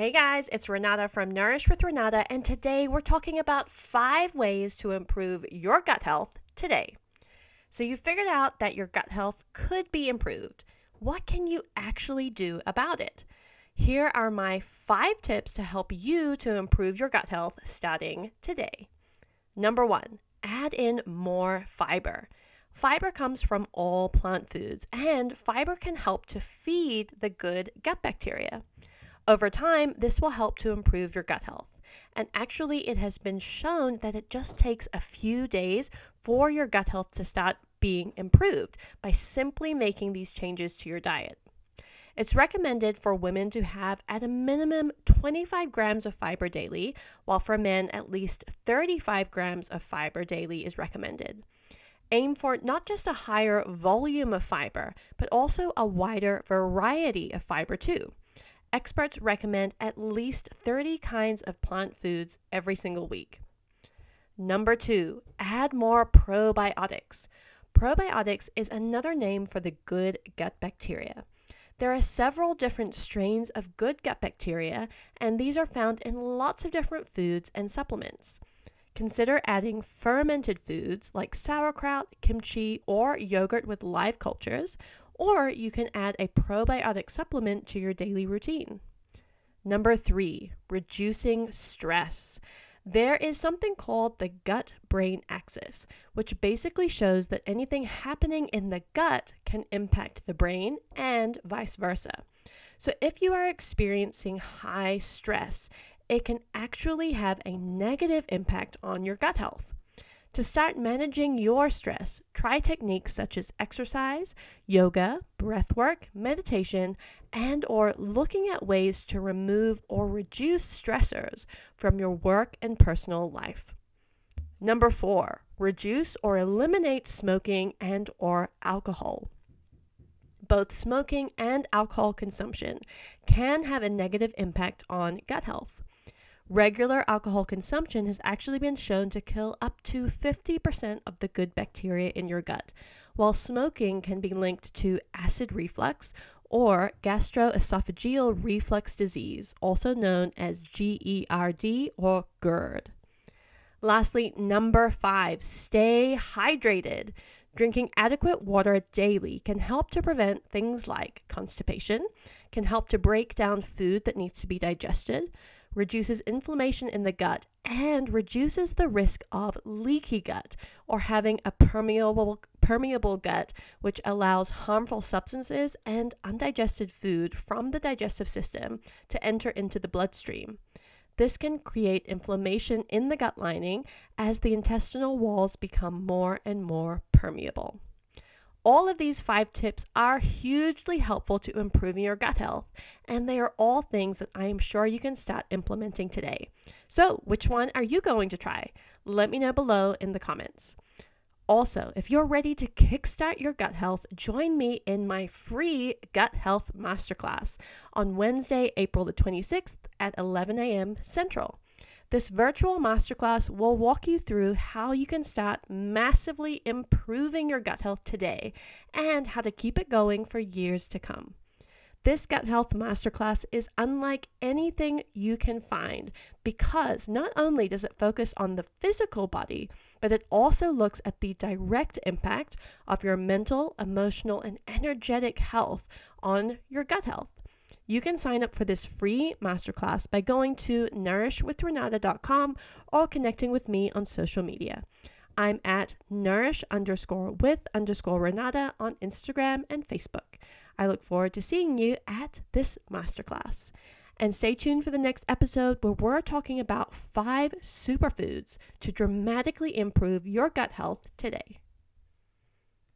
Hey guys, it's Renata from Nourish with Renata, and today we're talking about five ways to improve your gut health today. So, you figured out that your gut health could be improved. What can you actually do about it? Here are my five tips to help you to improve your gut health starting today. Number one, add in more fiber. Fiber comes from all plant foods, and fiber can help to feed the good gut bacteria. Over time, this will help to improve your gut health. And actually, it has been shown that it just takes a few days for your gut health to start being improved by simply making these changes to your diet. It's recommended for women to have at a minimum 25 grams of fiber daily, while for men, at least 35 grams of fiber daily is recommended. Aim for not just a higher volume of fiber, but also a wider variety of fiber too. Experts recommend at least 30 kinds of plant foods every single week. Number two, add more probiotics. Probiotics is another name for the good gut bacteria. There are several different strains of good gut bacteria, and these are found in lots of different foods and supplements. Consider adding fermented foods like sauerkraut, kimchi, or yogurt with live cultures, or you can add a probiotic supplement to your daily routine. Number three, reducing stress. There is something called the gut brain axis, which basically shows that anything happening in the gut can impact the brain and vice versa. So, if you are experiencing high stress, it can actually have a negative impact on your gut health. To start managing your stress, try techniques such as exercise, yoga, breath work, meditation, and or looking at ways to remove or reduce stressors from your work and personal life. Number 4, reduce or eliminate smoking and or alcohol. Both smoking and alcohol consumption can have a negative impact on gut health. Regular alcohol consumption has actually been shown to kill up to 50% of the good bacteria in your gut, while smoking can be linked to acid reflux or gastroesophageal reflux disease, also known as GERD or GERD. Lastly, number five, stay hydrated. Drinking adequate water daily can help to prevent things like constipation, can help to break down food that needs to be digested, reduces inflammation in the gut, and reduces the risk of leaky gut or having a permeable, permeable gut, which allows harmful substances and undigested food from the digestive system to enter into the bloodstream. This can create inflammation in the gut lining as the intestinal walls become more and more permeable. All of these five tips are hugely helpful to improving your gut health, and they are all things that I am sure you can start implementing today. So, which one are you going to try? Let me know below in the comments. Also, if you're ready to kickstart your gut health, join me in my free Gut Health Masterclass on Wednesday, April the 26th at 11 a.m. Central. This virtual masterclass will walk you through how you can start massively improving your gut health today and how to keep it going for years to come. This gut health masterclass is unlike anything you can find because not only does it focus on the physical body, but it also looks at the direct impact of your mental, emotional, and energetic health on your gut health. You can sign up for this free masterclass by going to nourishwithrenata.com or connecting with me on social media. I'm at nourish underscore with underscore Renata on Instagram and Facebook. I look forward to seeing you at this masterclass. And stay tuned for the next episode where we're talking about five superfoods to dramatically improve your gut health today.